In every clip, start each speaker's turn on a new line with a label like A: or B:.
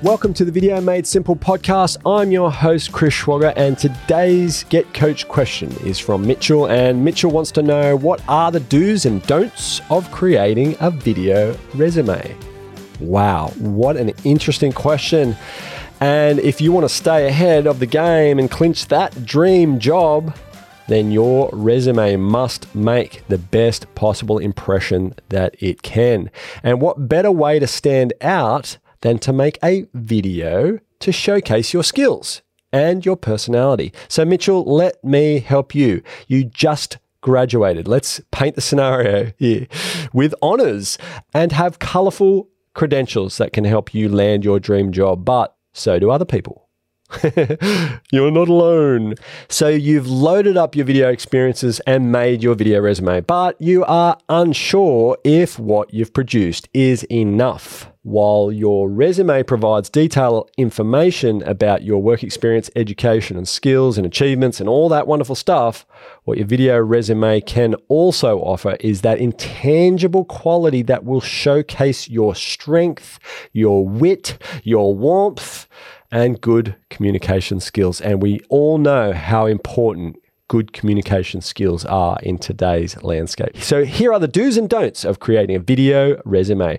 A: Welcome to the Video Made Simple podcast. I'm your host, Chris Schwager, and today's Get Coach question is from Mitchell. And Mitchell wants to know what are the do's and don'ts of creating a video resume? Wow, what an interesting question. And if you want to stay ahead of the game and clinch that dream job, then your resume must make the best possible impression that it can. And what better way to stand out than to make a video to showcase your skills and your personality? So, Mitchell, let me help you. You just graduated. Let's paint the scenario here with honors and have colorful credentials that can help you land your dream job. But so do other people. You're not alone. So you've loaded up your video experiences and made your video resume, but you are unsure if what you've produced is enough. While your resume provides detailed information about your work experience, education, and skills and achievements and all that wonderful stuff, what your video resume can also offer is that intangible quality that will showcase your strength, your wit, your warmth and good communication skills. And we all know how important good communication skills are in today's landscape. So, here are the do's and don'ts of creating a video resume.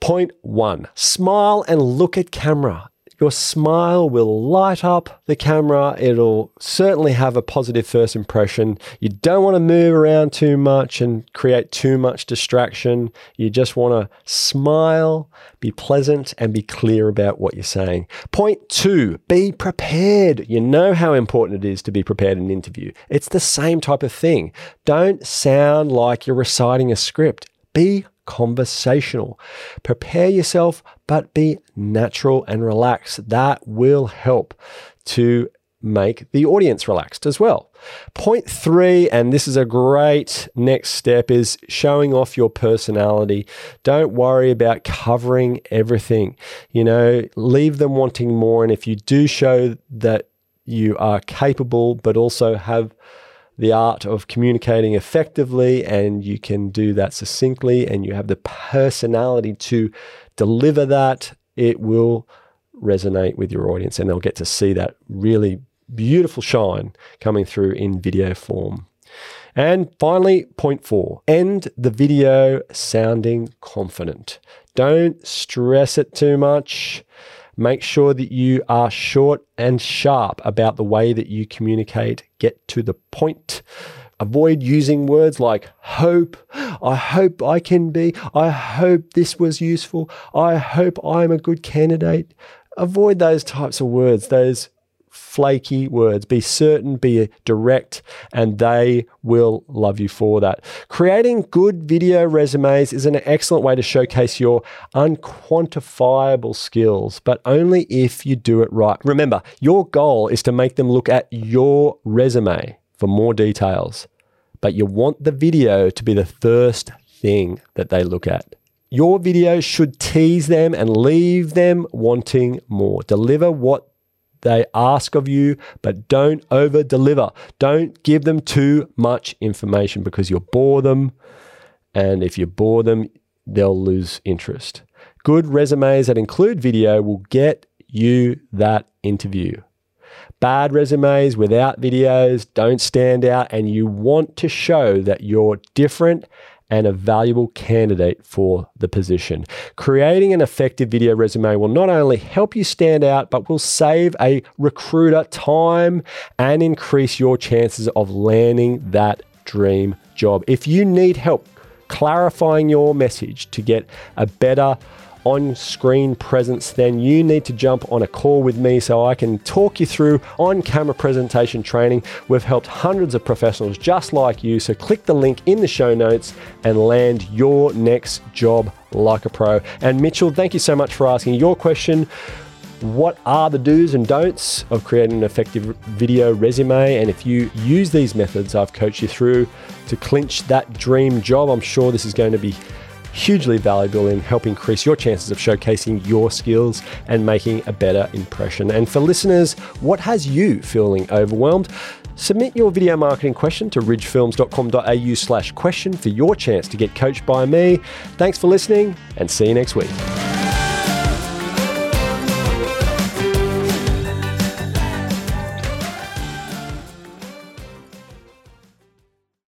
A: Point one smile and look at camera. Your smile will light up the camera. It'll certainly have a positive first impression. You don't want to move around too much and create too much distraction. You just want to smile, be pleasant, and be clear about what you're saying. Point two, be prepared. You know how important it is to be prepared in an interview. It's the same type of thing. Don't sound like you're reciting a script. Be conversational. Prepare yourself, but be natural and relaxed. That will help to make the audience relaxed as well. Point three, and this is a great next step, is showing off your personality. Don't worry about covering everything. You know, leave them wanting more. And if you do show that you are capable, but also have the art of communicating effectively and you can do that succinctly and you have the personality to deliver that, it will resonate with your audience and they'll get to see that really beautiful shine coming through in video form. And finally, point four end the video sounding confident. Don't stress it too much. Make sure that you are short and sharp about the way that you communicate. Get to the point. Avoid using words like hope, I hope I can be, I hope this was useful, I hope I'm a good candidate. Avoid those types of words, those flaky words. Be certain, be direct, and they will love you for that. Creating good video resumes is an excellent way to showcase your unquantifiable skills, but only if you do it right. Remember, your goal is to make them look at your resume for more details, but you want the video to be the first thing that they look at. Your video should tease them and leave them wanting more. Deliver what they ask of you, but don't over deliver. Don't give them too much information because you'll bore them. And if you bore them, they'll lose interest. Good resumes that include video will get you that interview. Bad resumes without videos don't stand out, and you want to show that you're different and a valuable candidate for the position. Creating an effective video resume will not only help you stand out, but will save a recruiter time and increase your chances of landing that dream job. If you need help clarifying your message to get a better on screen presence, then you need to jump on a call with me so I can talk you through on camera presentation training. We've helped hundreds of professionals just like you. So click the link in the show notes and land your next job like a pro. And Mitchell, thank you so much for asking your question. What are the do's and don'ts of creating an effective video resume? And if you use these methods I've coached you through to clinch that dream job, I'm sure this is going to be hugely valuable in helping increase your chances of showcasing your skills and making a better impression. And for listeners, what has you feeling overwhelmed? Submit your video marketing question to ridgefilms.com.au slash question for your chance to get coached by me. Thanks for listening and see you next week.